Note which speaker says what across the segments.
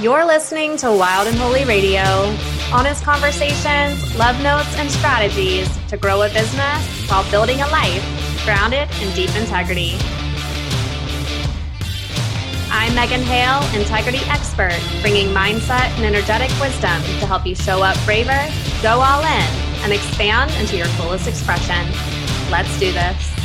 Speaker 1: You're listening to Wild and Holy Radio. Honest conversations, love notes, and strategies to grow a business while building a life grounded in deep integrity. I'm Megan Hale, integrity expert, bringing mindset and energetic wisdom to help you show up braver, go all in, and expand into your fullest expression. Let's do this.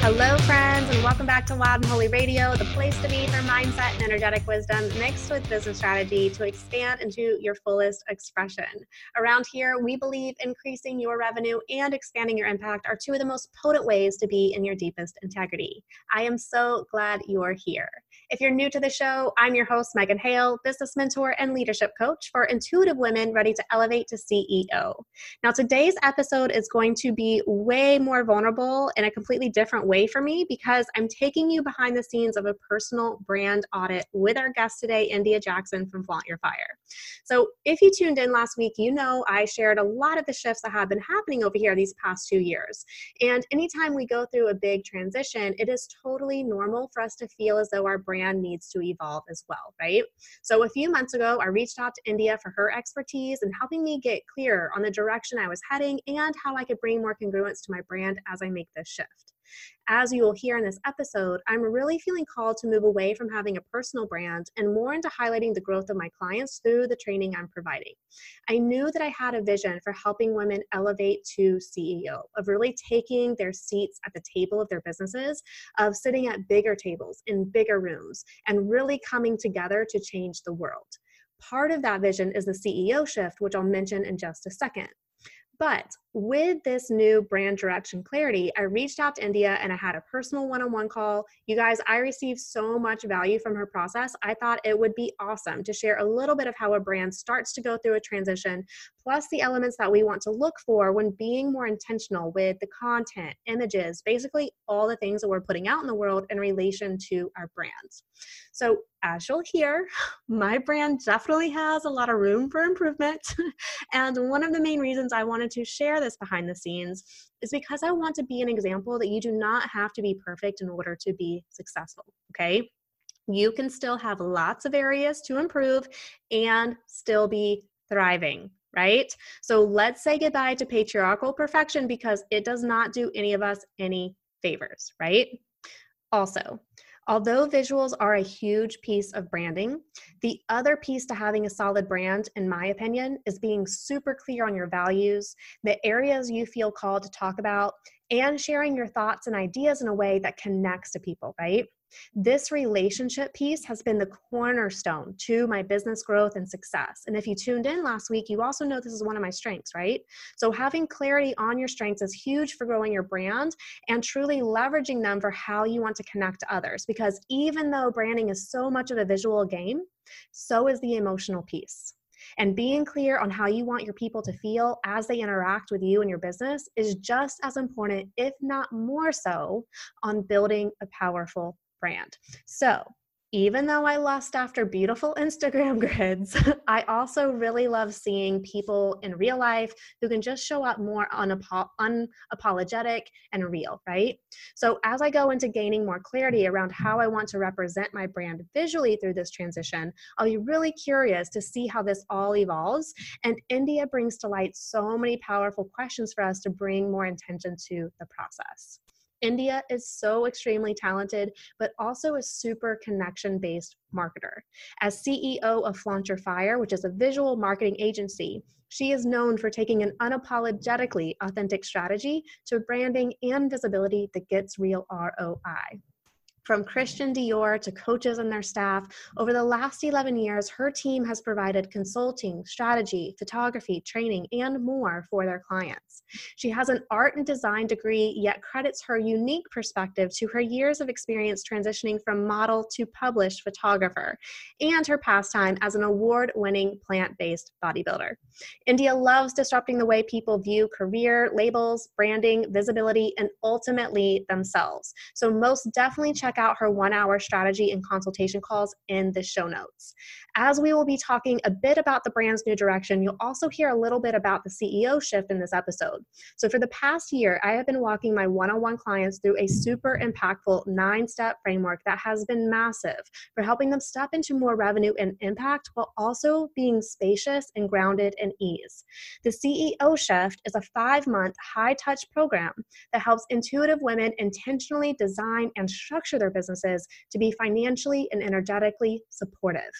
Speaker 1: Hello, friends, and welcome back to Wild and Holy Radio, the place to be for mindset and energetic wisdom mixed with business strategy to expand into your fullest expression. Around here, we believe increasing your revenue and expanding your impact are two of the most potent ways to be in your deepest integrity. I am so glad you're here. If you're new to the show, I'm your host, Megan Hale, business mentor and leadership coach for intuitive women ready to elevate to CEO. Now, today's episode is going to be way more vulnerable in a completely different way for me because I'm taking you behind the scenes of a personal brand audit with our guest today, India Jackson from Flaunt Your Fire. So, if you tuned in last week, you know I shared a lot of the shifts that have been happening over here these past two years. And anytime we go through a big transition, it is totally normal for us to feel as though our brand brand needs to evolve as well, right? So a few months ago, I reached out to India for her expertise and helping me get clear on the direction I was heading and how I could bring more congruence to my brand as I make this shift. As you will hear in this episode, I'm really feeling called to move away from having a personal brand and more into highlighting the growth of my clients through the training I'm providing. I knew that I had a vision for helping women elevate to CEO, of really taking their seats at the table of their businesses, of sitting at bigger tables in bigger rooms, and really coming together to change the world. Part of that vision is the CEO shift, which I'll mention in just a second. But with this new brand direction clarity, I reached out to India and I had a personal one on one call. You guys, I received so much value from her process. I thought it would be awesome to share a little bit of how a brand starts to go through a transition, plus the elements that we want to look for when being more intentional with the content, images, basically all the things that we're putting out in the world in relation to our brands. So, as you'll hear, my brand definitely has a lot of room for improvement. and one of the main reasons I wanted to share this behind the scenes is because I want to be an example that you do not have to be perfect in order to be successful. Okay. You can still have lots of areas to improve and still be thriving right? So let's say goodbye to patriarchal perfection because it does not do any of us any favors, right? Also, Although visuals are a huge piece of branding, the other piece to having a solid brand, in my opinion, is being super clear on your values, the areas you feel called to talk about, and sharing your thoughts and ideas in a way that connects to people, right? This relationship piece has been the cornerstone to my business growth and success. And if you tuned in last week, you also know this is one of my strengths, right? So having clarity on your strengths is huge for growing your brand and truly leveraging them for how you want to connect to others. Because even though branding is so much of a visual game, so is the emotional piece. And being clear on how you want your people to feel as they interact with you and your business is just as important, if not more so, on building a powerful brand. So, even though I lust after beautiful Instagram grids, I also really love seeing people in real life who can just show up more unapo- unapologetic and real, right? So, as I go into gaining more clarity around how I want to represent my brand visually through this transition, I'll be really curious to see how this all evolves. And India brings to light so many powerful questions for us to bring more intention to the process. India is so extremely talented, but also a super connection based marketer. As CEO of Flaunt Fire, which is a visual marketing agency, she is known for taking an unapologetically authentic strategy to branding and visibility that gets real ROI. From Christian Dior to coaches and their staff, over the last 11 years, her team has provided consulting, strategy, photography, training, and more for their clients. She has an art and design degree, yet credits her unique perspective to her years of experience transitioning from model to published photographer and her pastime as an award winning plant based bodybuilder. India loves disrupting the way people view career, labels, branding, visibility, and ultimately themselves. So, most definitely check check out her one hour strategy and consultation calls in the show notes. As we will be talking a bit about the brand's new direction, you'll also hear a little bit about the CEO shift in this episode. So, for the past year, I have been walking my one on one clients through a super impactful nine step framework that has been massive for helping them step into more revenue and impact while also being spacious and grounded in ease. The CEO Shift is a five month high touch program that helps intuitive women intentionally design and structure their businesses to be financially and energetically supportive.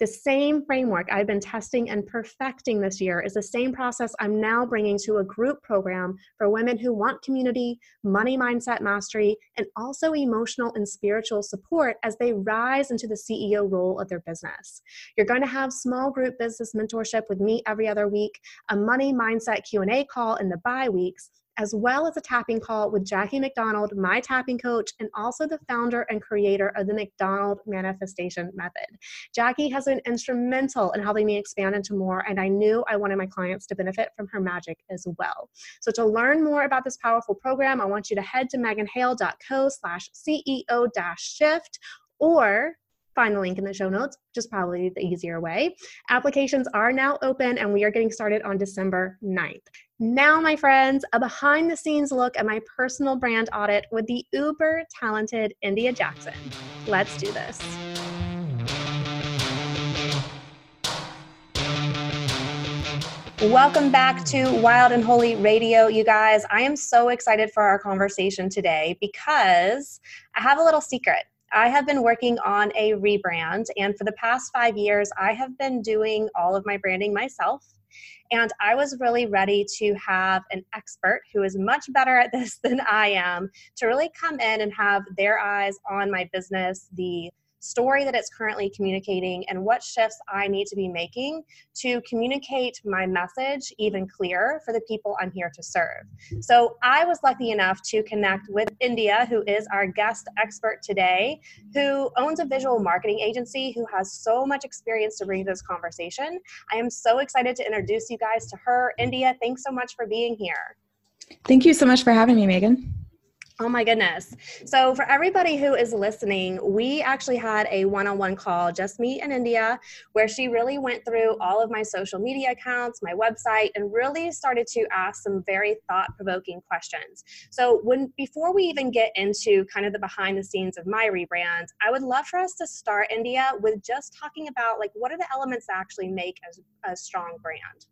Speaker 1: The same framework I've been testing and perfecting this year is the same process I'm now bringing to a group program for women who want community, money mindset mastery, and also emotional and spiritual support as they rise into the CEO role of their business. You're going to have small group business mentorship with me every other week, a money mindset Q&A call in the bye weeks, as well as a tapping call with Jackie McDonald, my tapping coach, and also the founder and creator of the McDonald Manifestation Method. Jackie has been instrumental in helping me expand into more, and I knew I wanted my clients to benefit from her magic as well. So to learn more about this powerful program, I want you to head to meganhale.co slash CEO shift or find the link in the show notes, which is probably the easier way. Applications are now open and we are getting started on December 9th. Now, my friends, a behind the scenes look at my personal brand audit with the uber talented India Jackson. Let's do this. Welcome back to Wild and Holy Radio, you guys. I am so excited for our conversation today because I have a little secret. I have been working on a rebrand, and for the past five years, I have been doing all of my branding myself. And I was really ready to have an expert who is much better at this than I am to really come in and have their eyes on my business, the story that it's currently communicating and what shifts I need to be making to communicate my message even clearer for the people I'm here to serve. So I was lucky enough to connect with India, who is our guest expert today, who owns a visual marketing agency who has so much experience to bring to this conversation. I am so excited to introduce you guys to her. India, thanks so much for being here.
Speaker 2: Thank you so much for having me, Megan.
Speaker 1: Oh my goodness. So, for everybody who is listening, we actually had a one on one call, just me and India, where she really went through all of my social media accounts, my website, and really started to ask some very thought provoking questions. So, when before we even get into kind of the behind the scenes of my rebrand, I would love for us to start, India, with just talking about like what are the elements that actually make a, a strong brand?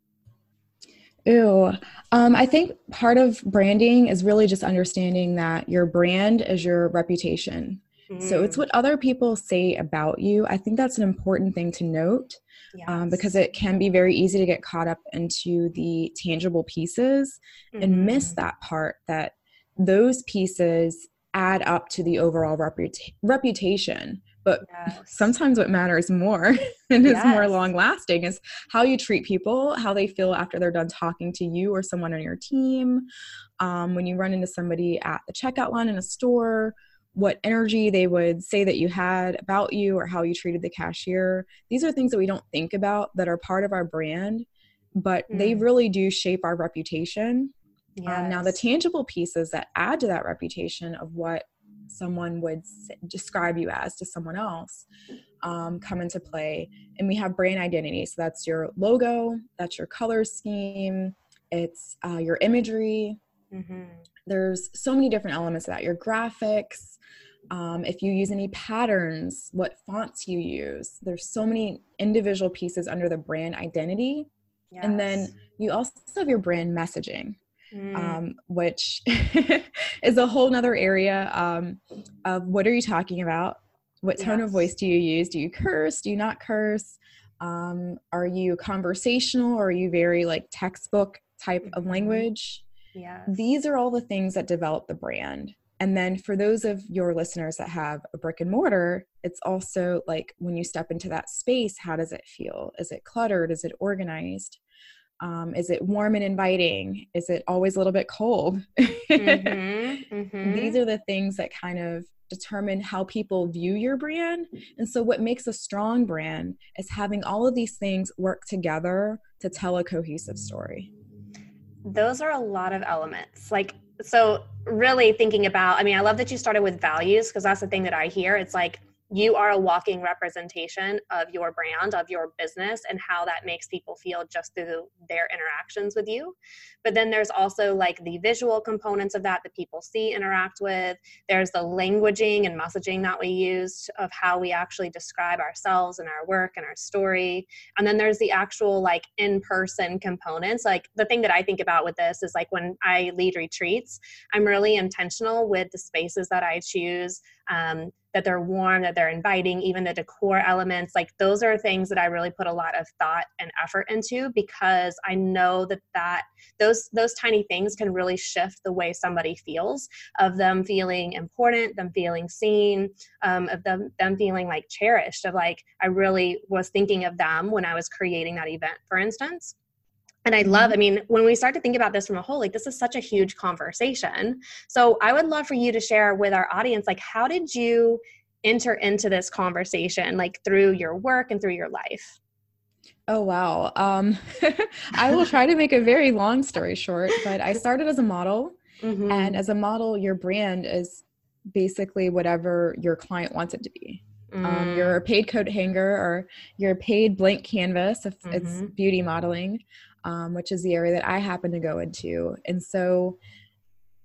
Speaker 2: Ooh, um, I think part of branding is really just understanding that your brand is your reputation. Mm. So it's mm. what other people say about you. I think that's an important thing to note um, yes. um, because it can be very easy to get caught up into the tangible pieces mm-hmm. and miss mm-hmm. that part that those pieces add up to the overall reputa- reputation but yes. sometimes what matters more and is more long lasting is how you treat people how they feel after they're done talking to you or someone on your team um, when you run into somebody at the checkout line in a store what energy they would say that you had about you or how you treated the cashier these are things that we don't think about that are part of our brand but mm. they really do shape our reputation yes. um, now the tangible pieces that add to that reputation of what someone would describe you as to someone else um, come into play. And we have brand identity. So that's your logo, that's your color scheme, it's uh, your imagery. Mm-hmm. There's so many different elements of that. Your graphics, um, if you use any patterns, what fonts you use. There's so many individual pieces under the brand identity. Yes. And then you also have your brand messaging mm. um, which is a whole nother area um, of what are you talking about? What tone yes. of voice do you use? Do you curse? Do you not curse? Um, are you conversational or are you very like textbook type mm-hmm. of language? Yeah. These are all the things that develop the brand. And then for those of your listeners that have a brick and mortar, it's also like when you step into that space, how does it feel? Is it cluttered? Is it organized? Um, is it warm and inviting? Is it always a little bit cold? Mm-hmm, mm-hmm. These are the things that kind of determine how people view your brand. And so, what makes a strong brand is having all of these things work together to tell a cohesive story.
Speaker 1: Those are a lot of elements. Like, so really thinking about i mean i love that you started with values because that's the thing that i hear it's like you are a walking representation of your brand, of your business, and how that makes people feel just through their interactions with you. But then there's also like the visual components of that that people see, interact with. There's the languaging and messaging that we use of how we actually describe ourselves and our work and our story. And then there's the actual like in person components. Like the thing that I think about with this is like when I lead retreats, I'm really intentional with the spaces that I choose. Um, that they're warm, that they're inviting, even the decor elements. Like those are things that I really put a lot of thought and effort into because I know that that those those tiny things can really shift the way somebody feels of them feeling important, them feeling seen, um, of them them feeling like cherished. Of like I really was thinking of them when I was creating that event, for instance and i love i mm-hmm. mean when we start to think about this from a whole like this is such a huge conversation so i would love for you to share with our audience like how did you enter into this conversation like through your work and through your life
Speaker 2: oh wow um, i will try to make a very long story short but i started as a model mm-hmm. and as a model your brand is basically whatever your client wants it to be um, mm. um, you're a paid coat hanger or you're a paid blank canvas if mm-hmm. it's beauty modeling um, which is the area that I happen to go into. And so,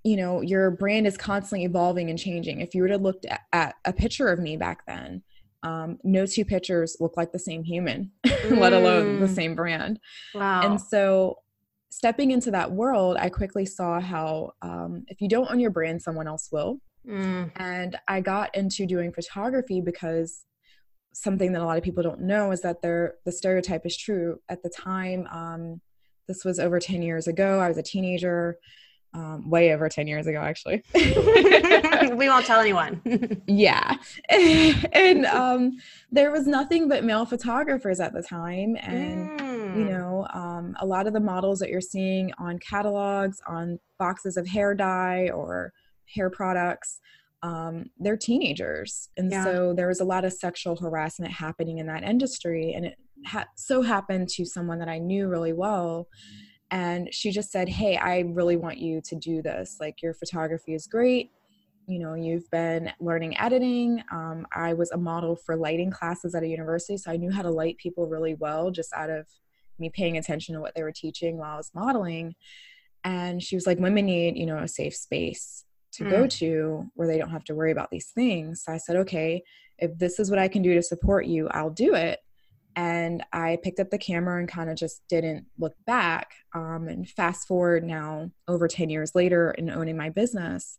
Speaker 2: you know, your brand is constantly evolving and changing. If you were to look at, at a picture of me back then, um, no two pictures look like the same human, mm. let alone the mm. same brand. Wow. And so, stepping into that world, I quickly saw how um, if you don't own your brand, someone else will. Mm. And I got into doing photography because something that a lot of people don't know is that they're, the stereotype is true. At the time, um, this was over 10 years ago. I was a teenager, um, way over 10 years ago, actually.
Speaker 1: we won't tell anyone.
Speaker 2: yeah. and um, there was nothing but male photographers at the time. And, mm. you know, um, a lot of the models that you're seeing on catalogs, on boxes of hair dye or hair products, um, they're teenagers. And yeah. so there was a lot of sexual harassment happening in that industry. And it ha- so happened to someone that I knew really well. And she just said, Hey, I really want you to do this. Like, your photography is great. You know, you've been learning editing. Um, I was a model for lighting classes at a university, so I knew how to light people really well just out of me paying attention to what they were teaching while I was modeling. And she was like, Women need, you know, a safe space to mm. go to where they don't have to worry about these things. So I said, okay, if this is what I can do to support you, I'll do it and I picked up the camera and kind of just didn't look back. Um, and fast forward now, over 10 years later, in owning my business,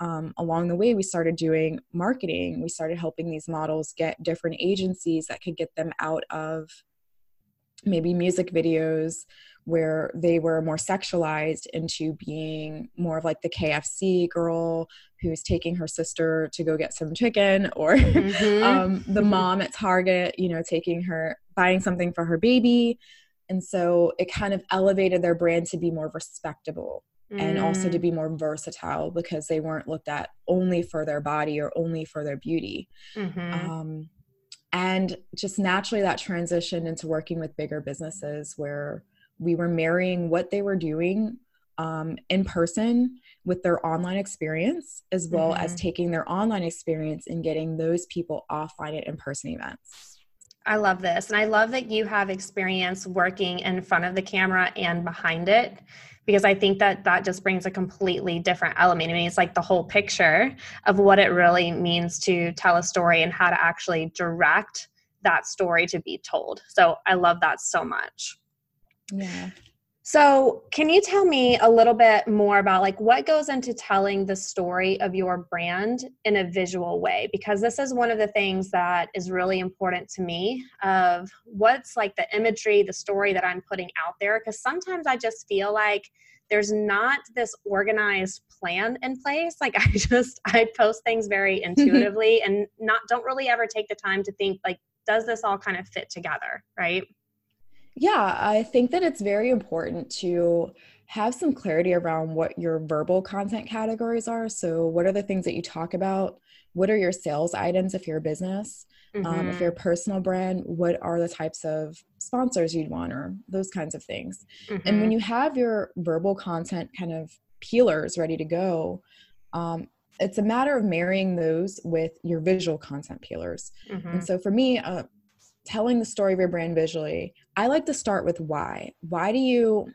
Speaker 2: um, along the way, we started doing marketing. We started helping these models get different agencies that could get them out of maybe music videos where they were more sexualized into being more of like the KFC girl who's taking her sister to go get some chicken or mm-hmm. um, the mm-hmm. mom at Target, you know, taking her, buying something for her baby. And so it kind of elevated their brand to be more respectable mm. and also to mm. be more versatile because they weren't looked at only for their body or only for their beauty. Mm-hmm. Um, and just naturally that transitioned into working with bigger businesses where we were marrying what they were doing um, in person with their online experience as well mm-hmm. as taking their online experience and getting those people offline at in-person events.
Speaker 1: I love this and i love that you have experience working in front of the camera and behind it because i think that that just brings a completely different element. I mean it's like the whole picture of what it really means to tell a story and how to actually direct that story to be told. So i love that so much
Speaker 2: yeah.
Speaker 1: So, can you tell me a little bit more about like what goes into telling the story of your brand in a visual way? Because this is one of the things that is really important to me of what's like the imagery, the story that I'm putting out there because sometimes I just feel like there's not this organized plan in place. Like I just I post things very intuitively and not don't really ever take the time to think like does this all kind of fit together, right?
Speaker 2: Yeah, I think that it's very important to have some clarity around what your verbal content categories are. So, what are the things that you talk about? What are your sales items if you're a business? Mm-hmm. Um, if you're a mm-hmm. personal brand, what are the types of sponsors you'd want or those kinds of things? Mm-hmm. And when mm-hmm. you have your verbal content kind of pillars ready to go. Um, it's a matter of marrying those with your visual content pillars. Mm-hmm. And so for me, uh, telling the story of your brand visually, I like to start with why. Why do you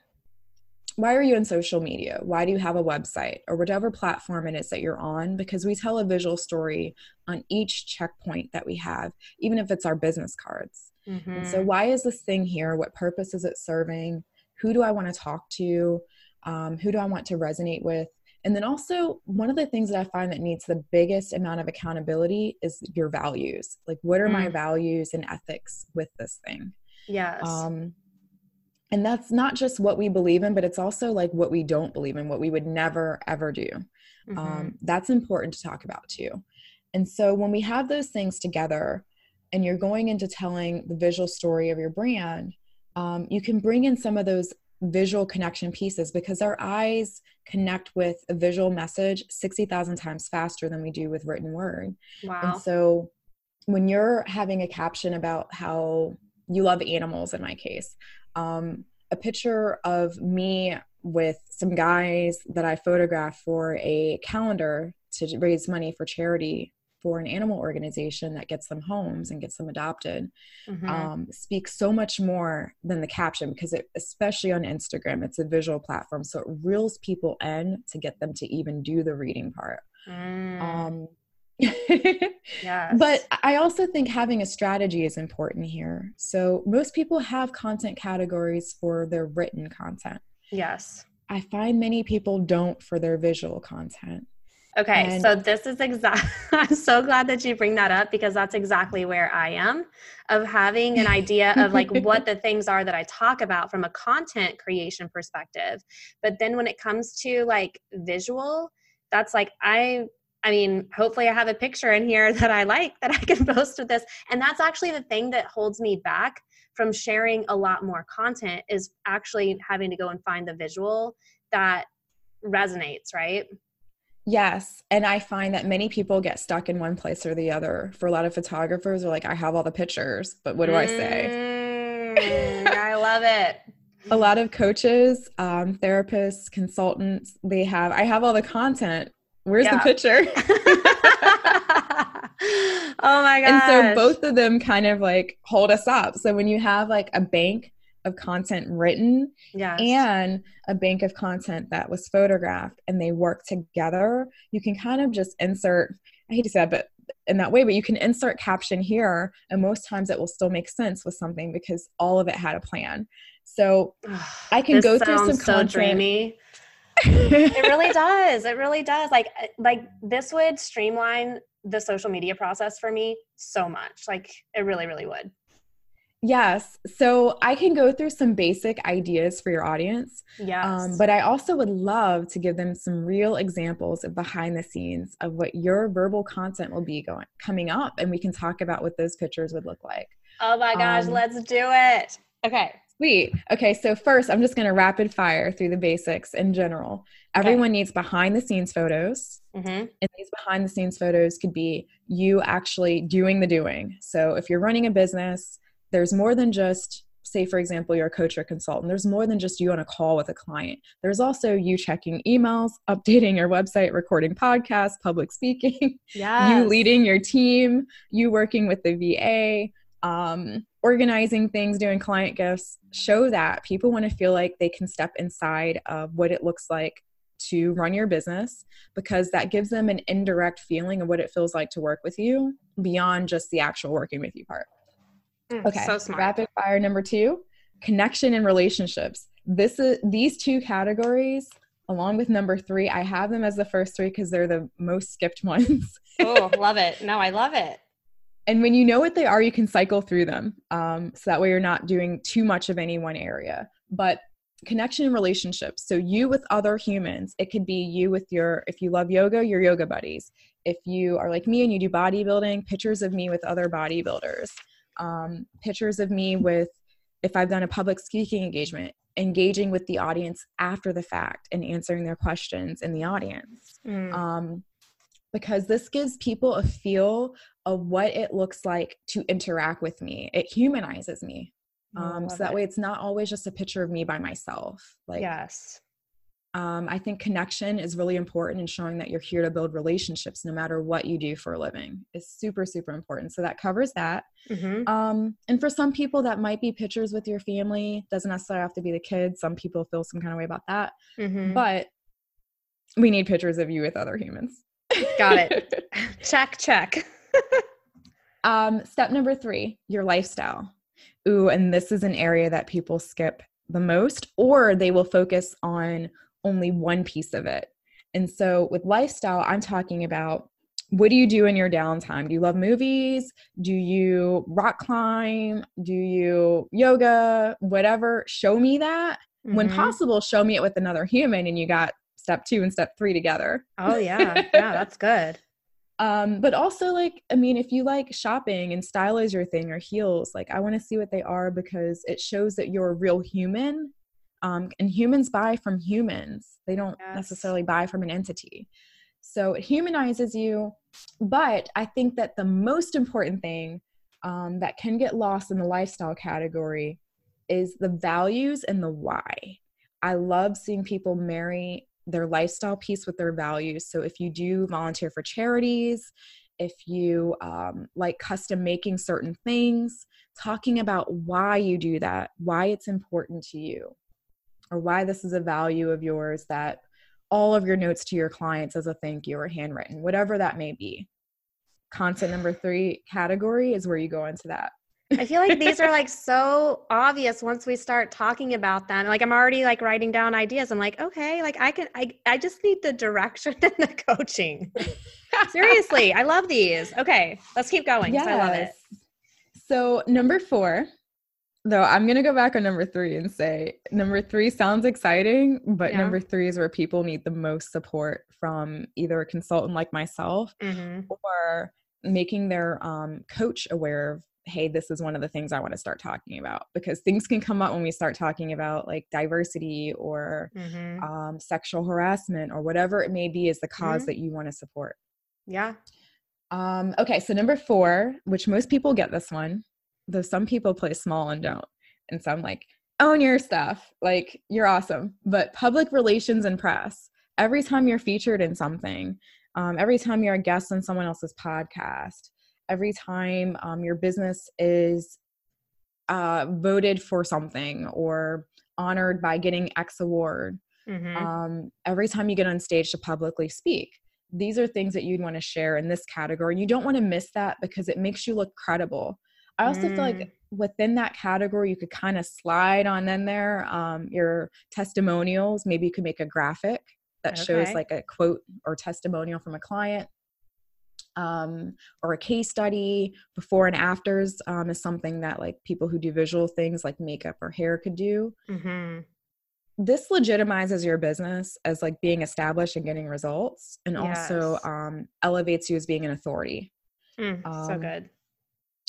Speaker 2: why are you in social media? Why do you have a website or whatever platform it is that you're on? Because we tell a visual story on each checkpoint that we have, even if it's our business cards. Mm-hmm. So, why is this thing here? What purpose is it serving? Who do I want to talk to? Um, who do I want to resonate with? And then also, one of the things that I find that needs the biggest amount of accountability is your values. Like, what are mm. my values and ethics with this thing?
Speaker 1: Yes. Um,
Speaker 2: and that's not just what we believe in but it's also like what we don't believe in what we would never ever do mm-hmm. um, that's important to talk about too and so when we have those things together and you're going into telling the visual story of your brand um, you can bring in some of those visual connection pieces because our eyes connect with a visual message 60,000 times faster than we do with written word. Wow. And so when you're having a caption about how you love animals in my case um, a picture of me with some guys that I photographed for a calendar to raise money for charity for an animal organization that gets them homes and gets them adopted mm-hmm. um, speaks so much more than the caption because it especially on instagram it's a visual platform so it reels people in to get them to even do the reading part mm. um, yes. But I also think having a strategy is important here. So most people have content categories for their written content.
Speaker 1: Yes.
Speaker 2: I find many people don't for their visual content.
Speaker 1: Okay, and- so this is exact. I'm so glad that you bring that up because that's exactly where I am of having an idea of like what the things are that I talk about from a content creation perspective. But then when it comes to like visual, that's like I I mean, hopefully I have a picture in here that I like that I can post with this. And that's actually the thing that holds me back from sharing a lot more content is actually having to go and find the visual that resonates, right?
Speaker 2: Yes. And I find that many people get stuck in one place or the other. For a lot of photographers, are like, I have all the pictures, but what do I say?
Speaker 1: Mm, I love it.
Speaker 2: a lot of coaches, um, therapists, consultants, they have, I have all the content, Where's yeah. the picture?
Speaker 1: oh my god!
Speaker 2: And so both of them kind of like hold us up. So when you have like a bank of content written yes. and a bank of content that was photographed and they work together, you can kind of just insert, I hate to say that, but in that way, but you can insert caption here, and most times it will still make sense with something because all of it had a plan. So I can go through some so content. Dreamy
Speaker 1: it really does. It really does. Like uh, like this would streamline the social media process for me so much. Like it really really would.
Speaker 2: Yes. So I can go through some basic ideas for your audience.
Speaker 1: Yes. Um,
Speaker 2: but I also would love to give them some real examples of behind the scenes of what your verbal content will be going coming up, and we can talk about what those pictures would look like.
Speaker 1: Oh my gosh, um, let's do it. Okay.
Speaker 2: Sweet. Okay, so first, I'm just going to rapid fire through the basics in general. Everyone okay. needs behind the scenes photos. Mm-hmm. And these behind the scenes photos could be you actually doing the doing. So if you're running a business, there's more than just, say, for example, you're a coach or consultant, there's more than just you on a call with a client. There's also you checking emails, updating your website, recording podcasts, public speaking, yes. you leading your team, you working with the VA. Um, organizing things, doing client gifts show that people want to feel like they can step inside of what it looks like to run your business because that gives them an indirect feeling of what it feels like to work with you beyond just the actual working with you part. Mm, okay. So smart. Rapid fire number 2, connection and relationships. This is these two categories along with number 3, I have them as the first 3 because they're the most skipped ones.
Speaker 1: oh, love it. No, I love it
Speaker 2: and when you know what they are you can cycle through them um, so that way you're not doing too much of any one area but connection and relationships so you with other humans it could be you with your if you love yoga your yoga buddies if you are like me and you do bodybuilding pictures of me with other bodybuilders um, pictures of me with if i've done a public speaking engagement engaging with the audience after the fact and answering their questions in the audience mm. um, because this gives people a feel of what it looks like to interact with me. It humanizes me. Um, so that it. way it's not always just a picture of me by myself.
Speaker 1: Like yes.
Speaker 2: Um, I think connection is really important in showing that you're here to build relationships no matter what you do for a living is super, super important. So that covers that. Mm-hmm. Um, and for some people, that might be pictures with your family. Doesn't necessarily have to be the kids. Some people feel some kind of way about that. Mm-hmm. But we need pictures of you with other humans.
Speaker 1: Got it. check, check.
Speaker 2: um, step number three your lifestyle. Ooh, and this is an area that people skip the most, or they will focus on only one piece of it. And so with lifestyle, I'm talking about what do you do in your downtime? Do you love movies? Do you rock climb? Do you yoga? Whatever. Show me that. Mm-hmm. When possible, show me it with another human and you got step two and step three together.
Speaker 1: Oh, yeah. Yeah, that's good.
Speaker 2: um, but also, like, I mean, if you like shopping and style is your thing or heels, like, I want to see what they are because it shows that you're a real human um, and humans buy from humans. They don't yes. necessarily buy from an entity. So it humanizes you but i think that the most important thing um, that can get lost in the lifestyle category is the values and the why. I love seeing people marry their lifestyle piece with their values. So if you do volunteer for charities if you um, like custom making certain things talking about why you do that why it's important to you or why this is a value of yours that all of your notes to your clients as a thank you or handwritten, whatever that may be. Content number three category is where you go into that.
Speaker 1: I feel like these are like so obvious once we start talking about them. Like I'm already like writing down ideas. I'm like, okay, like I can I I just need the direction and the coaching. Seriously, I love these. Okay, let's keep going. Yes. I love it.
Speaker 2: So number four though i'm going to go back on number three and say number three sounds exciting but yeah. number three is where people need the most support from either a consultant like myself mm-hmm. or making their um, coach aware of hey this is one of the things i want to start talking about because things can come up when we start talking about like diversity or mm-hmm. um, sexual harassment or whatever it may be is the because mm-hmm. that you want to support
Speaker 1: yeah
Speaker 2: um, okay so number four which most people get this one though some people play small and don't. And so I'm like, own your stuff. Like, you're awesome. But public relations and press, every time you're featured in something, um, every time you're a guest on someone else's podcast, every time um, your business is uh, voted for something or honored by getting X award, mm-hmm. um, every time you get on stage to publicly speak, these are things that you'd want to share in this category. And you don't want to miss that because it makes you look credible. I also mm. feel like mm. within that category, you could kind of slide on in there um, your testimonials. Maybe you could make a graphic that okay. shows like a quote or testimonial from a client. Um, or a case study before and afters um, is something that like people who do visual things like makeup or hair could do mm-hmm. this legitimizes your business as like being established and getting results and yes. also um, elevates you as being an authority
Speaker 1: mm, so um, good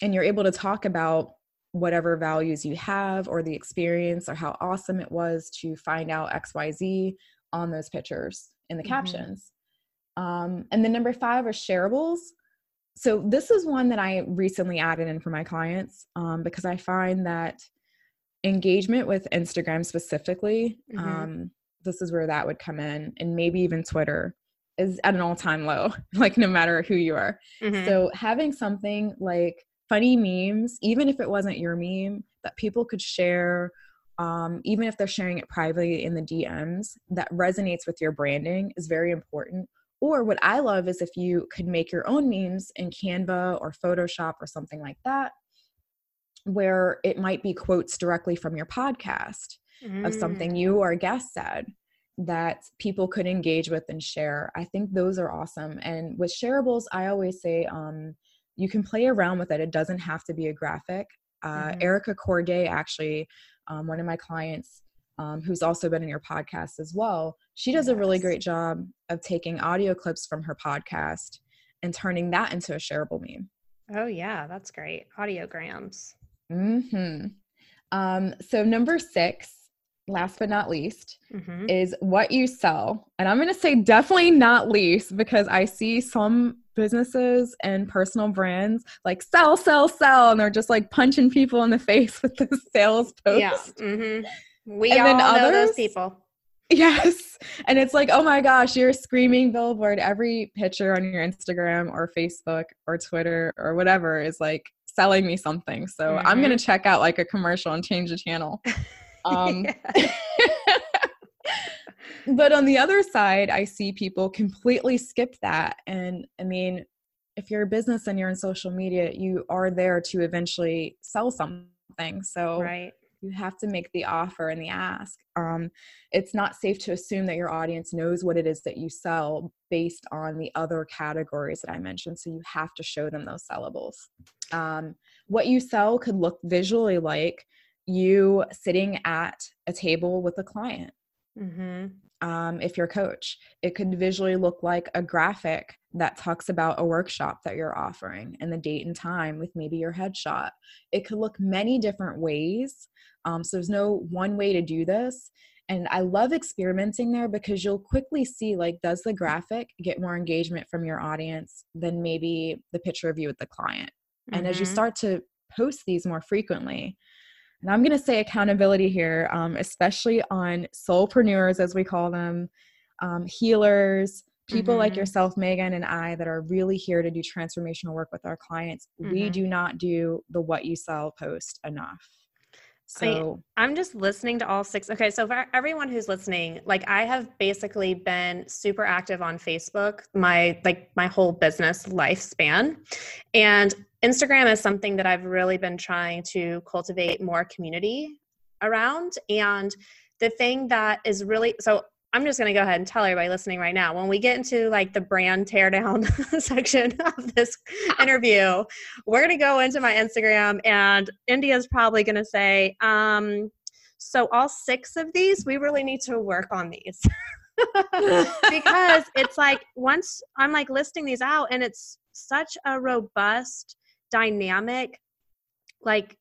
Speaker 2: and you're able to talk about whatever values you have or the experience or how awesome it was to find out xyz on those pictures in the mm-hmm. captions um, and then number five are shareables so this is one that i recently added in for my clients um, because i find that engagement with instagram specifically mm-hmm. um, this is where that would come in and maybe even twitter is at an all-time low like no matter who you are mm-hmm. so having something like funny memes, even if it wasn't your meme, that people could share, um, even if they're sharing it privately in the DMs, that resonates with your branding is very important. Or what I love is if you could make your own memes in Canva or Photoshop or something like that, where it might be quotes directly from your podcast mm. of something you or a guest said that people could engage with and share. I think those are awesome. And with shareables, I always say, um, you can play around with it. It doesn't have to be a graphic. Uh, mm-hmm. Erica Corday, actually, um, one of my clients, um, who's also been in your podcast as well, she does yes. a really great job of taking audio clips from her podcast and turning that into a shareable meme.
Speaker 1: Oh, yeah, that's great. Audiograms.
Speaker 2: Mm-hmm. Um, so, number six, last but not least, mm-hmm. is what you sell. And I'm going to say definitely not least because I see some businesses and personal brands like sell, sell, sell, and they're just like punching people in the face with the sales post.
Speaker 1: Yeah. Mm-hmm. We and all know others, those people.
Speaker 2: Yes. And it's like, oh my gosh, you're screaming billboard. Every picture on your Instagram or Facebook or Twitter or whatever is like selling me something. So mm-hmm. I'm going to check out like a commercial and change the channel. Um, but on the other side, I see people completely skip that. And I mean, if you're a business and you're in social media, you are there to eventually sell something. So
Speaker 1: right
Speaker 2: you have to make the offer and the ask. Um, it's not safe to assume that your audience knows what it is that you sell based on the other categories that I mentioned. So you have to show them those sellables. Um, what you sell could look visually like you sitting at a table with a client. Mm-hmm. Um, if you're a coach, it could visually look like a graphic that talks about a workshop that you're offering and the date and time with maybe your headshot. It could look many different ways. Um, so there's no one way to do this. And I love experimenting there because you'll quickly see like, does the graphic get more engagement from your audience than maybe the picture of you with the client? Mm-hmm. And as you mm-hmm. start to post these more frequently, and I'm going to say accountability here, um, especially on soulpreneurs, as we call them, um, healers, people mm-hmm. like yourself, Megan, and I that are really here to do transformational work with our clients. Mm-hmm. We do not do the what you sell post enough.
Speaker 1: So I, am just listening to all six. Okay, so for everyone who's listening, like I have basically been super active on Facebook my like my whole business lifespan. And Instagram is something that I've really been trying to cultivate more community around and the thing that is really so I'm just going to go ahead and tell everybody listening right now when we get into like the brand teardown section of this interview, we're going to go into my Instagram and India's probably going to say, um, so all six of these, we really need to work on these. because it's like once I'm like listing these out and it's such a robust, dynamic, like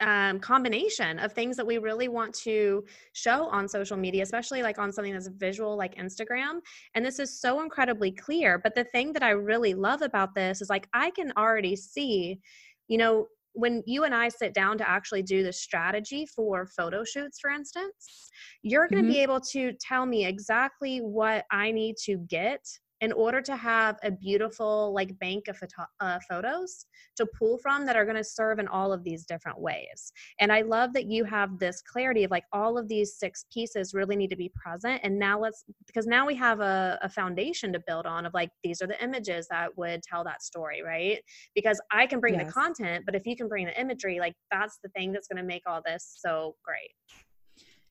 Speaker 1: um, combination of things that we really want to show on social media, especially like on something that's visual like Instagram. And this is so incredibly clear. But the thing that I really love about this is like I can already see, you know, when you and I sit down to actually do the strategy for photo shoots, for instance, you're going to mm-hmm. be able to tell me exactly what I need to get in order to have a beautiful like bank of photo- uh, photos to pull from that are going to serve in all of these different ways. And i love that you have this clarity of like all of these six pieces really need to be present and now let's because now we have a, a foundation to build on of like these are the images that would tell that story right? Because i can bring yes. the content but if you can bring the imagery like that's the thing that's going to make all this so great.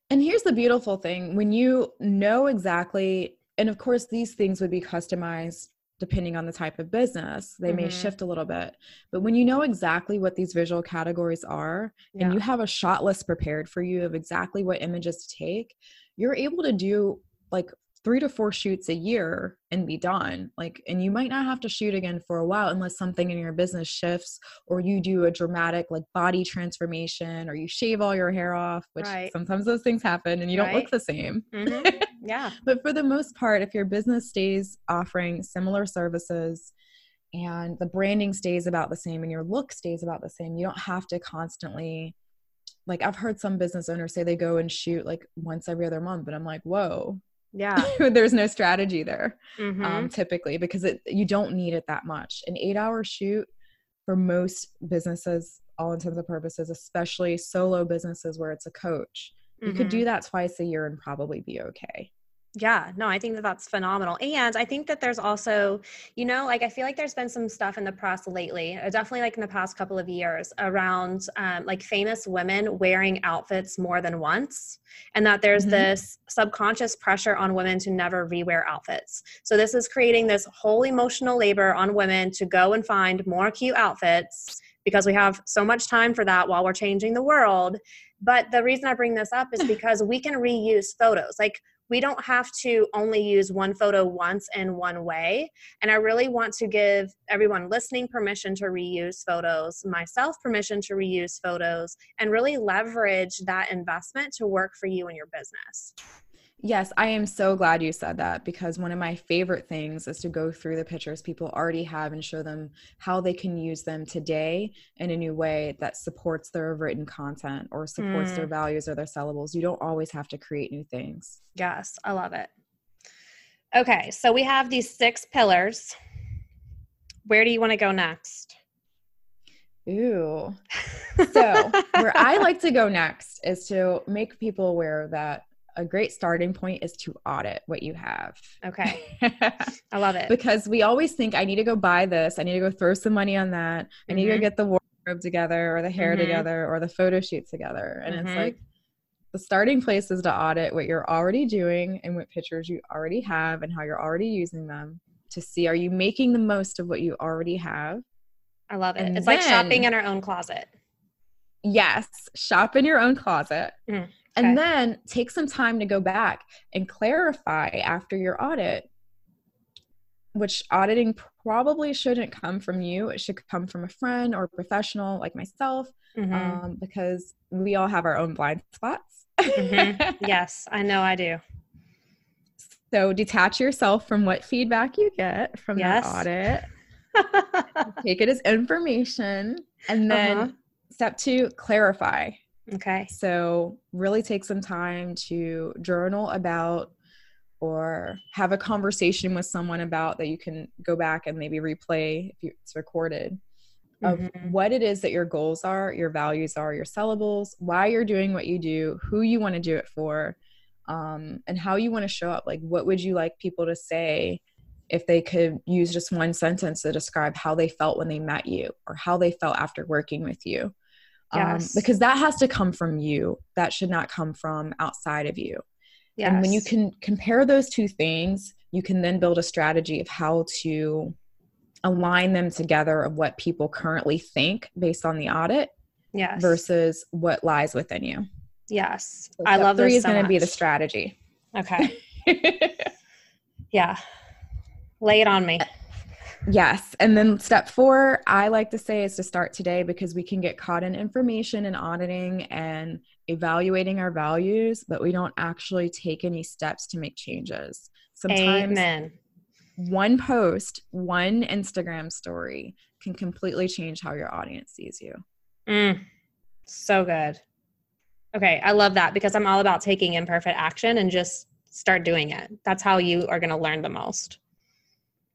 Speaker 2: And here's the beautiful thing when you know exactly and of course these things would be customized depending on the type of business they mm-hmm. may shift a little bit but when you know exactly what these visual categories are yeah. and you have a shot list prepared for you of exactly what images to take you're able to do like three to four shoots a year and be done like and you might not have to shoot again for a while unless something in your business shifts or you do a dramatic like body transformation or you shave all your hair off which right. sometimes those things happen and you don't look the same
Speaker 1: mm-hmm. Yeah.
Speaker 2: But for the most part if your business stays offering similar services and the branding stays about the same and your look stays about the same you don't have to constantly like I've heard some business owners say they go and shoot like once every other month, and I'm like, whoa,
Speaker 1: yeah.
Speaker 2: There's no strategy there mm-hmm. um, typically because it you don't need it that much. An eight hour shoot for most businesses all intents and purposes especially solo businesses where it's a coach you mm-hmm. could do that twice a year and probably be okay
Speaker 1: yeah, no, I think that that's phenomenal. And I think that there's also, you know, like I feel like there's been some stuff in the press lately, uh, definitely like in the past couple of years, around um, like famous women wearing outfits more than once. And that there's mm-hmm. this subconscious pressure on women to never rewear outfits. So this is creating this whole emotional labor on women to go and find more cute outfits because we have so much time for that while we're changing the world. But the reason I bring this up is because we can reuse photos. Like, we don't have to only use one photo once in one way. And I really want to give everyone listening permission to reuse photos, myself permission to reuse photos, and really leverage that investment to work for you and your business.
Speaker 2: Yes, I am so glad you said that because one of my favorite things is to go through the pictures people already have and show them how they can use them today in a new way that supports their written content or supports mm. their values or their sellables. You don't always have to create new things.
Speaker 1: Yes, I love it. Okay, so we have these six pillars. Where do you want to go next?
Speaker 2: Ooh. So, where I like to go next is to make people aware that a great starting point is to audit what you have.
Speaker 1: Okay. I love it.
Speaker 2: because we always think I need to go buy this, I need to go throw some money on that. Mm-hmm. I need to mm-hmm. get the wardrobe together or the hair mm-hmm. together or the photo shoot together. And mm-hmm. it's like the starting place is to audit what you're already doing and what pictures you already have and how you're already using them to see are you making the most of what you already have?
Speaker 1: I love it. And it's then, like shopping in our own closet.
Speaker 2: Yes, shop in your own closet. Mm. And then take some time to go back and clarify after your audit, which auditing probably shouldn't come from you. It should come from a friend or a professional like myself, mm-hmm. um, because we all have our own blind spots.
Speaker 1: mm-hmm. Yes, I know I do.
Speaker 2: So detach yourself from what feedback you get from yes. that audit. Take it as information. And then uh-huh. step two, clarify.
Speaker 1: Okay.
Speaker 2: So, really take some time to journal about or have a conversation with someone about that you can go back and maybe replay if it's recorded of mm-hmm. what it is that your goals are, your values are, your sellables, why you're doing what you do, who you want to do it for, um, and how you want to show up. Like, what would you like people to say if they could use just one sentence to describe how they felt when they met you or how they felt after working with you? Um, yes. Um, because that has to come from you. That should not come from outside of you. Yes. And when you can compare those two things, you can then build a strategy of how to align them together of what people currently think based on the audit
Speaker 1: yes.
Speaker 2: versus what lies within you.
Speaker 1: Yes. So I love
Speaker 2: three
Speaker 1: is
Speaker 2: so going to be the strategy.
Speaker 1: Okay. yeah. Lay it on me.
Speaker 2: Yes. And then step four, I like to say, is to start today because we can get caught in information and auditing and evaluating our values, but we don't actually take any steps to make changes.
Speaker 1: Sometimes Amen.
Speaker 2: one post, one Instagram story can completely change how your audience sees you.
Speaker 1: Mm, so good. Okay. I love that because I'm all about taking imperfect action and just start doing it. That's how you are going to learn the most.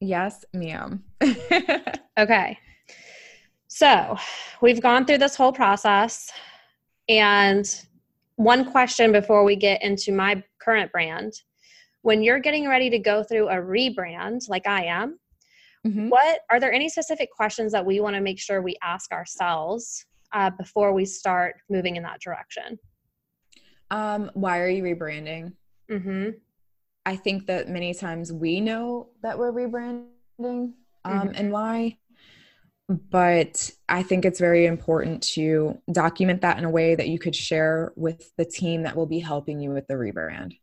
Speaker 2: Yes, ma'am.
Speaker 1: okay. So we've gone through this whole process. And one question before we get into my current brand when you're getting ready to go through a rebrand, like I am, mm-hmm. what are there any specific questions that we want to make sure we ask ourselves uh, before we start moving in that direction?
Speaker 2: Um, why are you rebranding? Mm-hmm. I think that many times we know that we're rebranding um, mm-hmm. and why. But I think it's very important to document that in a way that you could share with the team that will be helping you with the rebrand.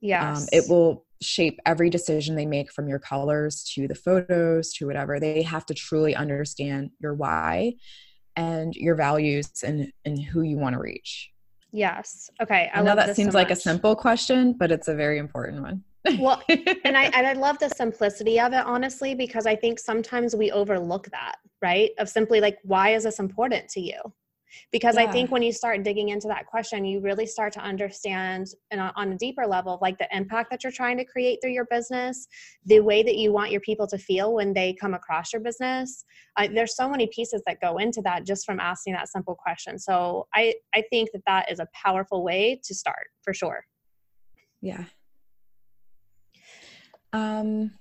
Speaker 1: Yes. Um,
Speaker 2: it will shape every decision they make from your colors to the photos to whatever. They have to truly understand your why and your values and, and who you want to reach.
Speaker 1: Yes. Okay.
Speaker 2: I, I know that seems so like a simple question, but it's a very important one.
Speaker 1: well, and I and I love the simplicity of it honestly because I think sometimes we overlook that, right? Of simply like why is this important to you? Because yeah. i think when you start digging into that question you really start to understand and on a deeper level like the impact that you're trying to create through your business the way that you want your people to feel when they come across your business. Uh, there's so many pieces that go into that just from asking that simple question. So i i think that that is a powerful way to start for sure.
Speaker 2: Yeah. Um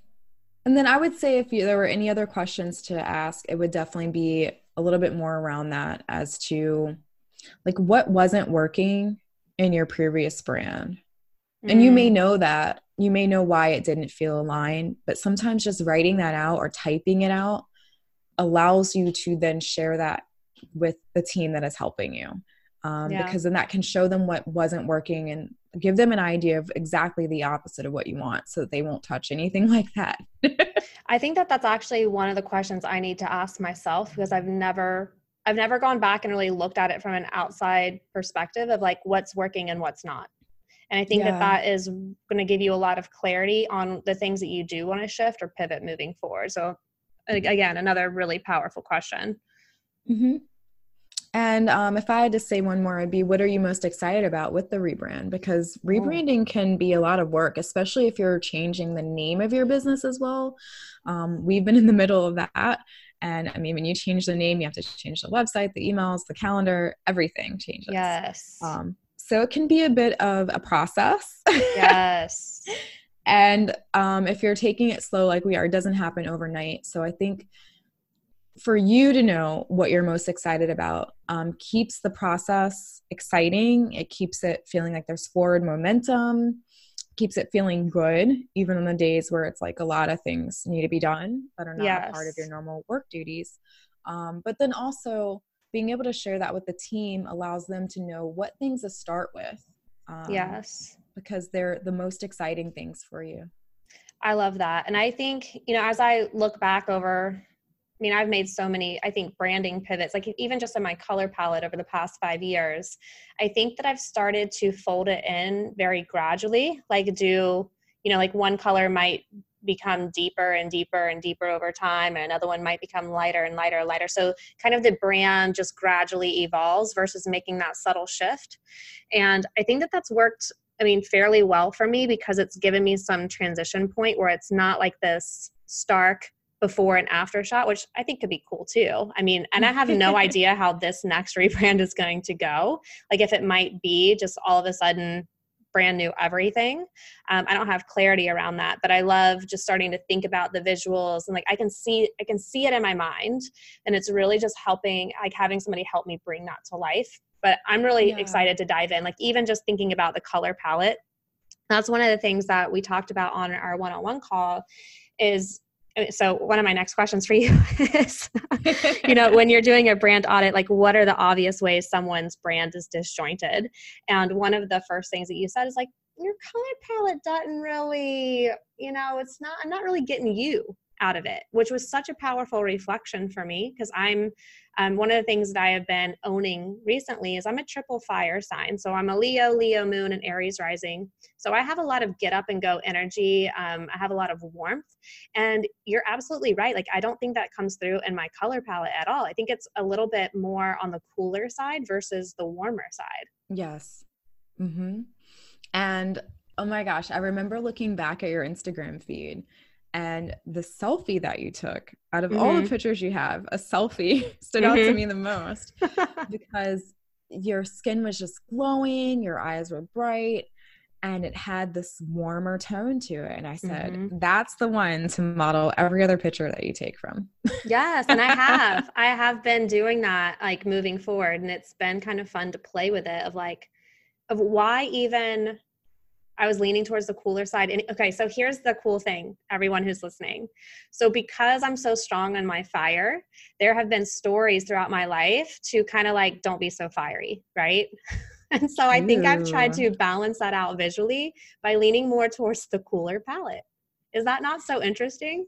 Speaker 2: and then I would say if you, there were any other questions to ask, it would definitely be a little bit more around that as to like what wasn't working in your previous brand. Mm. And you may mm. know that, you may know why it didn't feel aligned, but sometimes just writing that out or typing it out allows you to then share that with the team that is helping you. Um, yeah. Because then that can show them what wasn't working and give them an idea of exactly the opposite of what you want so that they won't touch anything like that.
Speaker 1: I think that that's actually one of the questions I need to ask myself because I've never I've never gone back and really looked at it from an outside perspective of like what's working and what's not. And I think yeah. that that is going to give you a lot of clarity on the things that you do want to shift or pivot moving forward. So, again, another really powerful question.
Speaker 2: Mm-hmm. And um, if I had to say one more, it'd be what are you most excited about with the rebrand? Because oh. rebranding can be a lot of work, especially if you're changing the name of your business as well. Um, we've been in the middle of that. And I mean, when you change the name, you have to change the website, the emails, the calendar, everything changes.
Speaker 1: Yes.
Speaker 2: Um, so it can be a bit of a process.
Speaker 1: Yes.
Speaker 2: and um, if you're taking it slow like we are, it doesn't happen overnight. So I think for you to know what you're most excited about um, keeps the process exciting. It keeps it feeling like there's forward momentum, keeps it feeling good, even on the days where it's like a lot of things need to be done that are not yes. part of your normal work duties. Um, but then also being able to share that with the team allows them to know what things to start with.
Speaker 1: Um, yes.
Speaker 2: Because they're the most exciting things for you.
Speaker 1: I love that. And I think, you know, as I look back over I mean, I've made so many, I think, branding pivots, like even just in my color palette over the past five years. I think that I've started to fold it in very gradually, like do, you know, like one color might become deeper and deeper and deeper over time and another one might become lighter and lighter and lighter so kind of the brand just gradually evolves versus making that subtle shift and i think that that's worked i mean fairly well for me because it's given me some transition point where it's not like this stark before and after shot, which I think could be cool too. I mean, and I have no idea how this next rebrand is going to go. Like, if it might be just all of a sudden brand new everything. Um, I don't have clarity around that, but I love just starting to think about the visuals and like I can see I can see it in my mind, and it's really just helping like having somebody help me bring that to life. But I'm really yeah. excited to dive in. Like even just thinking about the color palette, that's one of the things that we talked about on our one-on-one call. Is Uh, so one of my next questions for you is you know when you're doing a brand audit like what are the obvious ways someone's brand is disjointed? And one of the first things that you said is like your color palette doesn't really you know it's not i'm not really getting you out of it, which was such a powerful reflection for me because I'm um, one of the things that I have been owning recently is I'm a triple fire sign. So I'm a Leo, Leo moon, and Aries rising. So I have a lot of get up and go energy. Um, I have a lot of warmth. And you're absolutely right. Like, I don't think that comes through in my color palette at all. I think it's a little bit more on the cooler side versus the warmer side.
Speaker 2: Yes. Mm-hmm. And oh my gosh, I remember looking back at your Instagram feed and the selfie that you took out of mm-hmm. all the mm-hmm. pictures you have a selfie stood mm-hmm. out to mm-hmm. me the most because your skin was just glowing your eyes were bright and it had this warmer tone to it and i said mm-hmm. that's the one to model every other picture that you take from
Speaker 1: yes and i have i have been doing that like moving forward and it's been kind of fun to play with it of like of why even I was leaning towards the cooler side. And okay, so here's the cool thing, everyone who's listening. So, because I'm so strong on my fire, there have been stories throughout my life to kind of like, don't be so fiery, right? and so I think I've tried to balance that out visually by leaning more towards the cooler palette. Is that not so interesting?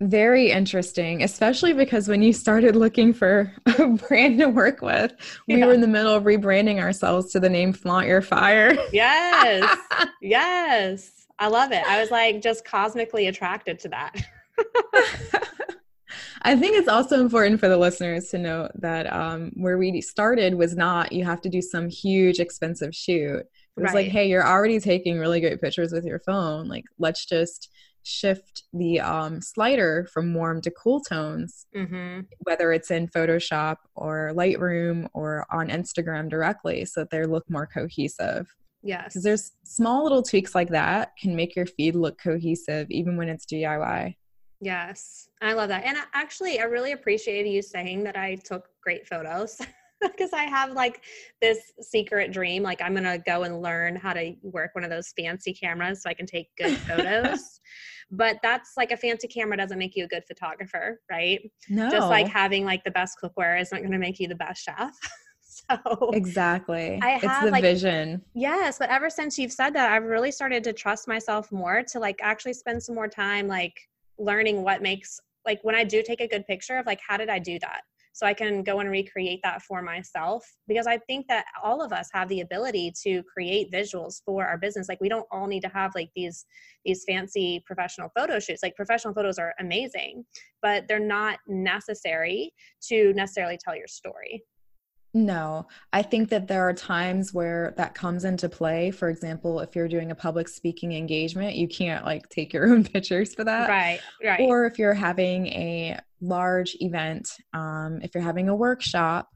Speaker 2: Very interesting, especially because when you started looking for a brand to work with, we yeah. were in the middle of rebranding ourselves to the name Flaunt Your Fire.
Speaker 1: Yes. yes. I love it. I was like just cosmically attracted to that.
Speaker 2: I think it's also important for the listeners to know that um, where we started was not you have to do some huge expensive shoot. It was right. like, hey, you're already taking really great pictures with your phone. Like, let's just shift the um, slider from warm to cool tones, mm-hmm. whether it's in Photoshop or Lightroom or on Instagram directly, so that they look more cohesive.
Speaker 1: Yes.
Speaker 2: Because there's small little tweaks like that can make your feed look cohesive even when it's DIY.
Speaker 1: Yes, I love that. And actually, I really appreciated you saying that I took great photos. because I have like this secret dream. Like, I'm to go and learn how to work one of those fancy cameras so I can take good photos. but that's like a fancy camera doesn't make you a good photographer, right?
Speaker 2: No.
Speaker 1: Just like having like the best cookware isn't going to make you the best chef. so
Speaker 2: exactly I have, it's the like, vision
Speaker 1: yes but ever since you've said that i've really started to trust myself more to like actually spend some more time like learning what makes like when i do take a good picture of like how did i do that so I can go and recreate that for myself because I think that all of us have the ability to create visuals for our business. Like we don't all need to have like these these fancy professional photo shoots. Like professional photos are amazing, but they're not necessary to necessarily tell your story.
Speaker 2: No, I think that there are times where that comes into play. For example, if you're doing a public speaking engagement, you can't like take your own pictures for that.
Speaker 1: Right, right.
Speaker 2: Or if you're having a large event, um, if you're having a workshop,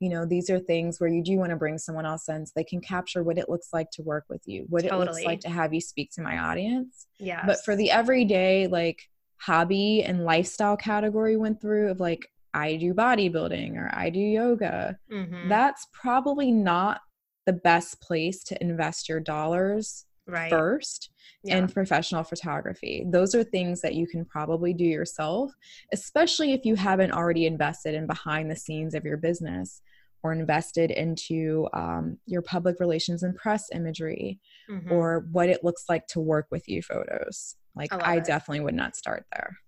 Speaker 2: you know, these are things where you do want to bring someone else in so they can capture what it looks like to work with you, what totally. it looks like to have you speak to my audience.
Speaker 1: Yeah.
Speaker 2: But for the everyday, like, hobby and lifestyle category went through of like I do bodybuilding or I do yoga, mm-hmm. that's probably not the best place to invest your dollars right. first yeah. in professional photography. Those are things that you can probably do yourself, especially if you haven't already invested in behind the scenes of your business or invested into um, your public relations and press imagery mm-hmm. or what it looks like to work with you photos. Like, I, I definitely would not start there.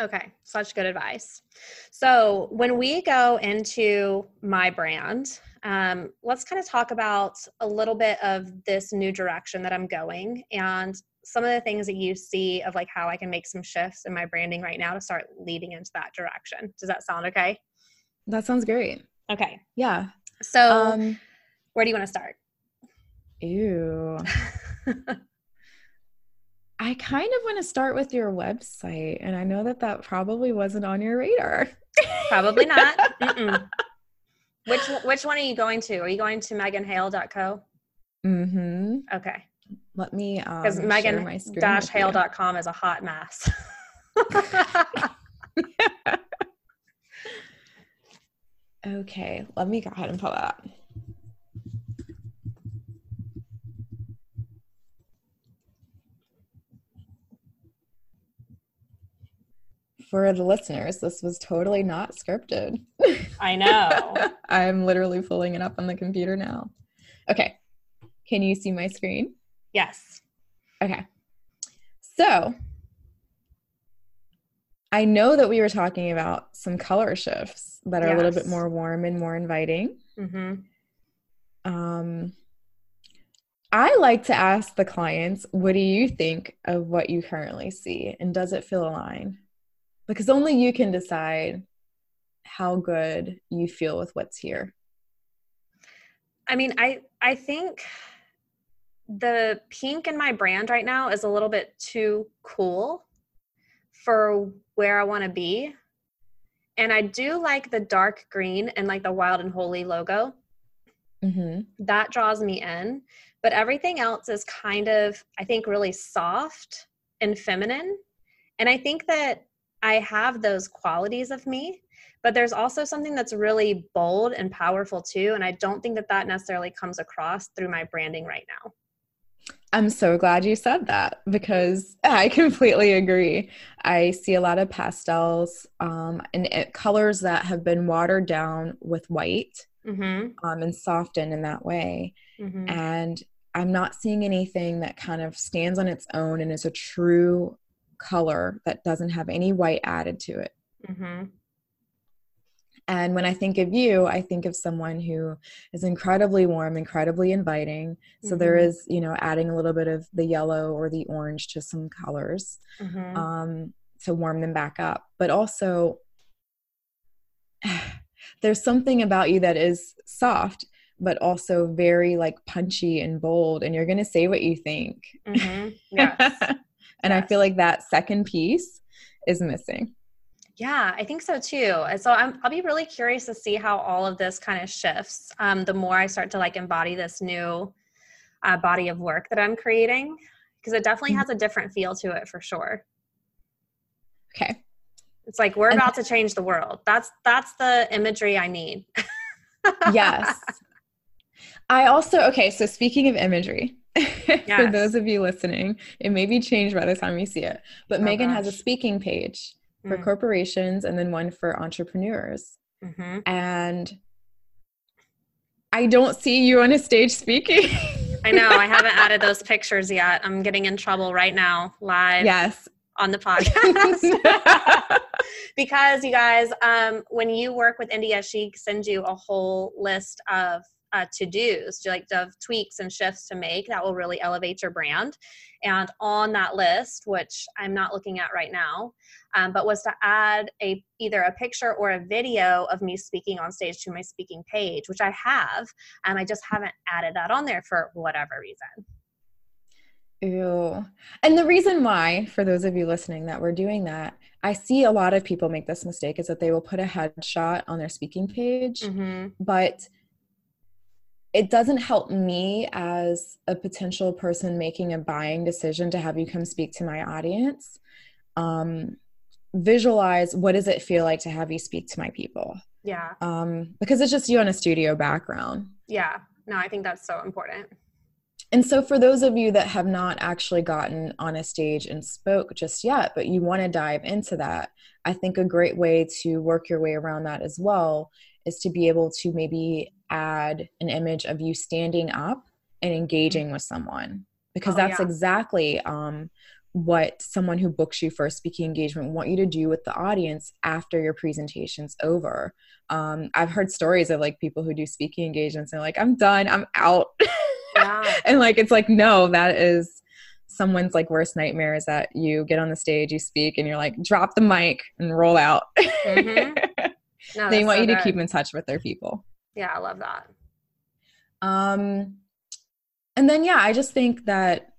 Speaker 1: Okay, such good advice. So, when we go into my brand, um, let's kind of talk about a little bit of this new direction that I'm going and some of the things that you see of like how I can make some shifts in my branding right now to start leading into that direction. Does that sound okay?
Speaker 2: That sounds great.
Speaker 1: Okay.
Speaker 2: Yeah.
Speaker 1: So, um, where do you want to start?
Speaker 2: Ew. I kind of want to start with your website, and I know that that probably wasn't on your radar.
Speaker 1: probably not. which which one are you going to? Are you going to meganhale.co?
Speaker 2: Mm-hmm.
Speaker 1: Okay.
Speaker 2: Let me
Speaker 1: because um, Megan dash hale.com is a hot mess.
Speaker 2: okay, let me go ahead and pull that up. For the listeners, this was totally not scripted.
Speaker 1: I know.
Speaker 2: I'm literally pulling it up on the computer now. Okay. Can you see my screen?
Speaker 1: Yes.
Speaker 2: Okay. So I know that we were talking about some color shifts that are yes. a little bit more warm and more inviting. Mm-hmm. Um, I like to ask the clients, what do you think of what you currently see? And does it feel aligned? Because only you can decide how good you feel with what's here.
Speaker 1: I mean i i think the pink in my brand right now is a little bit too cool for where i want to be. And i do like the dark green and like the wild and holy logo. Mm-hmm. that draws me in. But everything else is kind of i think really soft and feminine. And i think that I have those qualities of me, but there's also something that's really bold and powerful too. And I don't think that that necessarily comes across through my branding right now.
Speaker 2: I'm so glad you said that because I completely agree. I see a lot of pastels um, and it, colors that have been watered down with white mm-hmm. um, and softened in that way. Mm-hmm. And I'm not seeing anything that kind of stands on its own and is a true color that doesn't have any white added to it. Mm-hmm. And when I think of you, I think of someone who is incredibly warm, incredibly inviting. So mm-hmm. there is, you know, adding a little bit of the yellow or the orange to some colors mm-hmm. um, to warm them back up. But also, there's something about you that is soft, but also very like punchy and bold. And you're going to say what you think.
Speaker 1: Mm-hmm. Yes.
Speaker 2: And yes. I feel like that second piece is missing.
Speaker 1: Yeah, I think so too. And so I'm, I'll be really curious to see how all of this kind of shifts. Um, the more I start to like embody this new uh, body of work that I'm creating, because it definitely mm-hmm. has a different feel to it for sure.
Speaker 2: Okay.
Speaker 1: It's like we're about to change the world. That's that's the imagery I need.
Speaker 2: yes. I also okay. So speaking of imagery, yes. for those of you listening. It may be changed by the time you see it. But oh, Megan gosh. has a speaking page for mm. corporations and then one for entrepreneurs. Mm-hmm. And I don't see you on a stage speaking.
Speaker 1: I know. I haven't added those pictures yet. I'm getting in trouble right now, live.
Speaker 2: Yes.
Speaker 1: on the podcast. because you guys, um, when you work with India, she sends you a whole list of uh, to dos, like of tweaks and shifts to make that will really elevate your brand. And on that list, which I'm not looking at right now, um, but was to add a either a picture or a video of me speaking on stage to my speaking page, which I have, and um, I just haven't added that on there for whatever reason.
Speaker 2: Ew. And the reason why, for those of you listening, that we're doing that, I see a lot of people make this mistake is that they will put a headshot on their speaking page, mm-hmm. but it doesn't help me as a potential person making a buying decision to have you come speak to my audience. Um, visualize what does it feel like to have you speak to my people?
Speaker 1: Yeah.
Speaker 2: Um, because it's just you in a studio background.
Speaker 1: Yeah. No, I think that's so important.
Speaker 2: And so, for those of you that have not actually gotten on a stage and spoke just yet, but you want to dive into that, I think a great way to work your way around that as well is to be able to maybe add an image of you standing up and engaging mm-hmm. with someone because oh, that's yeah. exactly um, what someone who books you for a speaking engagement want you to do with the audience after your presentation's over. Um, I've heard stories of like people who do speaking engagements and like, I'm done, I'm out. Yeah. and like, it's like, no, that is someone's like worst nightmare is that you get on the stage, you speak, and you're like, drop the mic and roll out. Mm-hmm. No, they want so you to keep in touch with their people.
Speaker 1: Yeah, I love that.
Speaker 2: Um, and then yeah, I just think that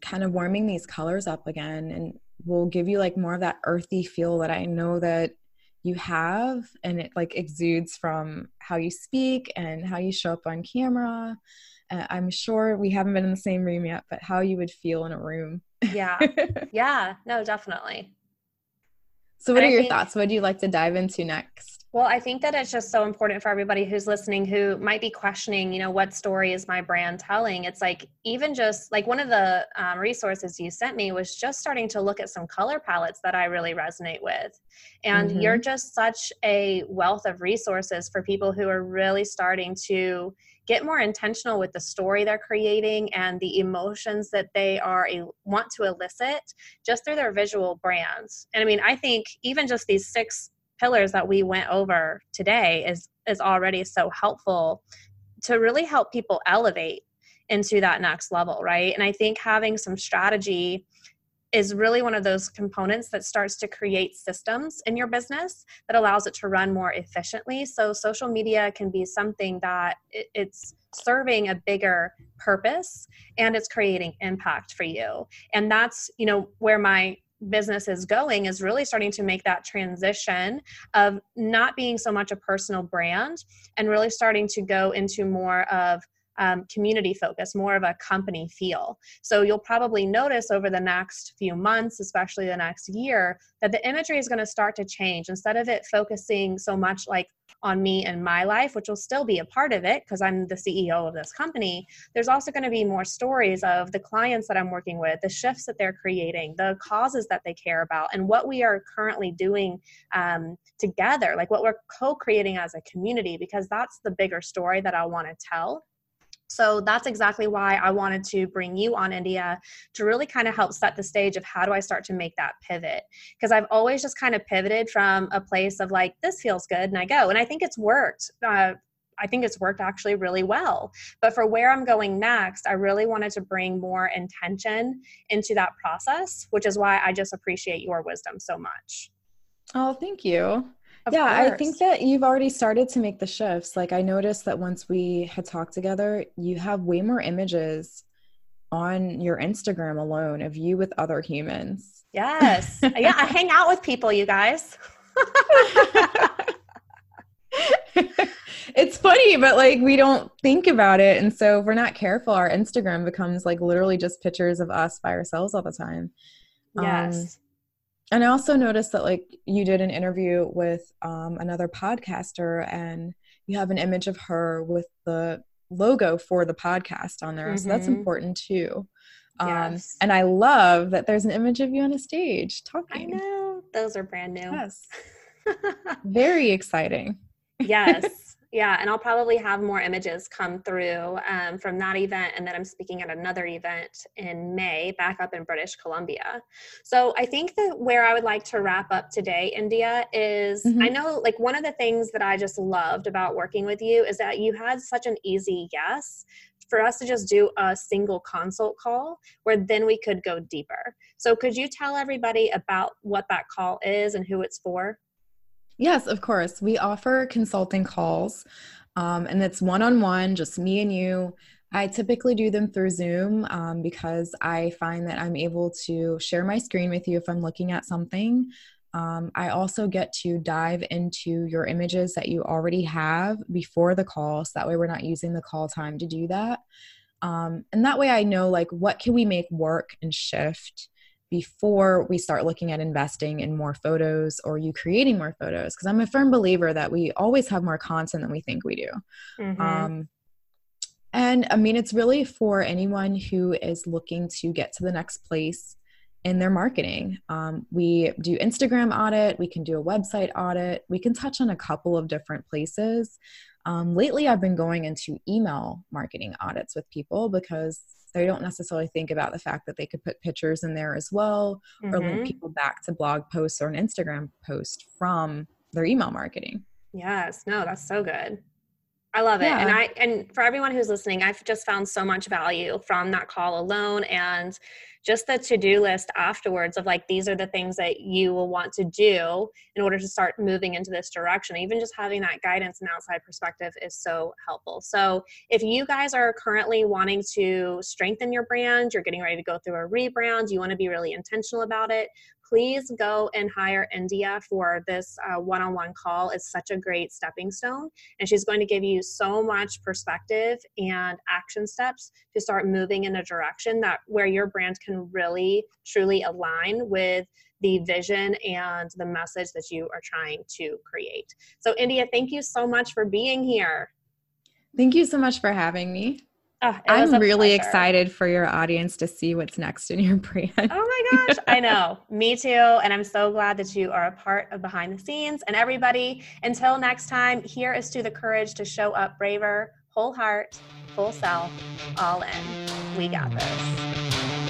Speaker 2: kind of warming these colors up again and will give you like more of that earthy feel that I know that you have and it like exudes from how you speak and how you show up on camera. Uh, i'm sure we haven't been in the same room yet but how you would feel in a room.
Speaker 1: Yeah. Yeah no definitely.
Speaker 2: So what and are I your think, thoughts? What do you like to dive into next
Speaker 1: well, I think that it's just so important for everybody who's listening who might be questioning, you know, what story is my brand telling? It's like, even just like one of the um, resources you sent me was just starting to look at some color palettes that I really resonate with. And mm-hmm. you're just such a wealth of resources for people who are really starting to get more intentional with the story they're creating and the emotions that they are a, want to elicit just through their visual brands. And I mean, I think even just these six pillars that we went over today is is already so helpful to really help people elevate into that next level right? And i think having some strategy is really one of those components that starts to create systems in your business that allows it to run more efficiently. So social media can be something that it's serving a bigger purpose and it's creating impact for you. And that's you know where my business is going is really starting to make that transition of not being so much a personal brand and really starting to go into more of um, community focus, more of a company feel. So you'll probably notice over the next few months, especially the next year, that the imagery is going to start to change. Instead of it focusing so much like on me and my life, which will still be a part of it because I'm the CEO of this company, there's also going to be more stories of the clients that I'm working with, the shifts that they're creating, the causes that they care about, and what we are currently doing um, together, like what we're co creating as a community, because that's the bigger story that I want to tell. So that's exactly why I wanted to bring you on India to really kind of help set the stage of how do I start to make that pivot. Because I've always just kind of pivoted from a place of like, this feels good, and I go. And I think it's worked. Uh, I think it's worked actually really well. But for where I'm going next, I really wanted to bring more intention into that process, which is why I just appreciate your wisdom so much.
Speaker 2: Oh, thank you. Of yeah, course. I think that you've already started to make the shifts. Like I noticed that once we had talked together, you have way more images on your Instagram alone of you with other humans.
Speaker 1: Yes. yeah, I hang out with people, you guys.
Speaker 2: it's funny, but like we don't think about it. And so if we're not careful, our Instagram becomes like literally just pictures of us by ourselves all the time.
Speaker 1: Yes. Um,
Speaker 2: and I also noticed that like you did an interview with um, another podcaster and you have an image of her with the logo for the podcast on there. Mm-hmm. So that's mm-hmm. important too. Um, yes. And I love that there's an image of you on a stage talking.
Speaker 1: I know. Those are brand new.
Speaker 2: Yes. Very exciting.
Speaker 1: yes. Yeah, and I'll probably have more images come through um, from that event. And then I'm speaking at another event in May back up in British Columbia. So I think that where I would like to wrap up today, India, is mm-hmm. I know like one of the things that I just loved about working with you is that you had such an easy yes for us to just do a single consult call where then we could go deeper. So could you tell everybody about what that call is and who it's for?
Speaker 2: Yes, of course. We offer consulting calls, um, and it's one on one, just me and you. I typically do them through Zoom um, because I find that I'm able to share my screen with you if I'm looking at something. Um, I also get to dive into your images that you already have before the call, so that way we're not using the call time to do that. Um, and that way I know like what can we make work and shift before we start looking at investing in more photos or you creating more photos because i'm a firm believer that we always have more content than we think we do mm-hmm. um, and i mean it's really for anyone who is looking to get to the next place in their marketing um, we do instagram audit we can do a website audit we can touch on a couple of different places um, lately i've been going into email marketing audits with people because they don't necessarily think about the fact that they could put pictures in there as well mm-hmm. or link mm-hmm. people back to blog posts or an Instagram post from their email marketing.
Speaker 1: Yes, no, that's so good. I love it. Yeah. And I and for everyone who's listening, I've just found so much value from that call alone and just the to-do list afterwards of like these are the things that you will want to do in order to start moving into this direction. Even just having that guidance and outside perspective is so helpful. So if you guys are currently wanting to strengthen your brand, you're getting ready to go through a rebrand, you want to be really intentional about it, please go and hire India for this uh, one-on-one call. It's such a great stepping stone, and she's going to give you so much perspective and action steps to start moving in a direction that where your brand can really truly align with the vision and the message that you are trying to create. So, India, thank you so much for being here.
Speaker 2: Thank you so much for having me. Oh, I'm really pleasure. excited for your audience to see what's next in your brand. Oh
Speaker 1: my gosh, I know. Me too. And I'm so glad that you are a part of behind the scenes. And everybody, until next time, here is to the courage to show up braver, whole heart, full self, all in. We got this.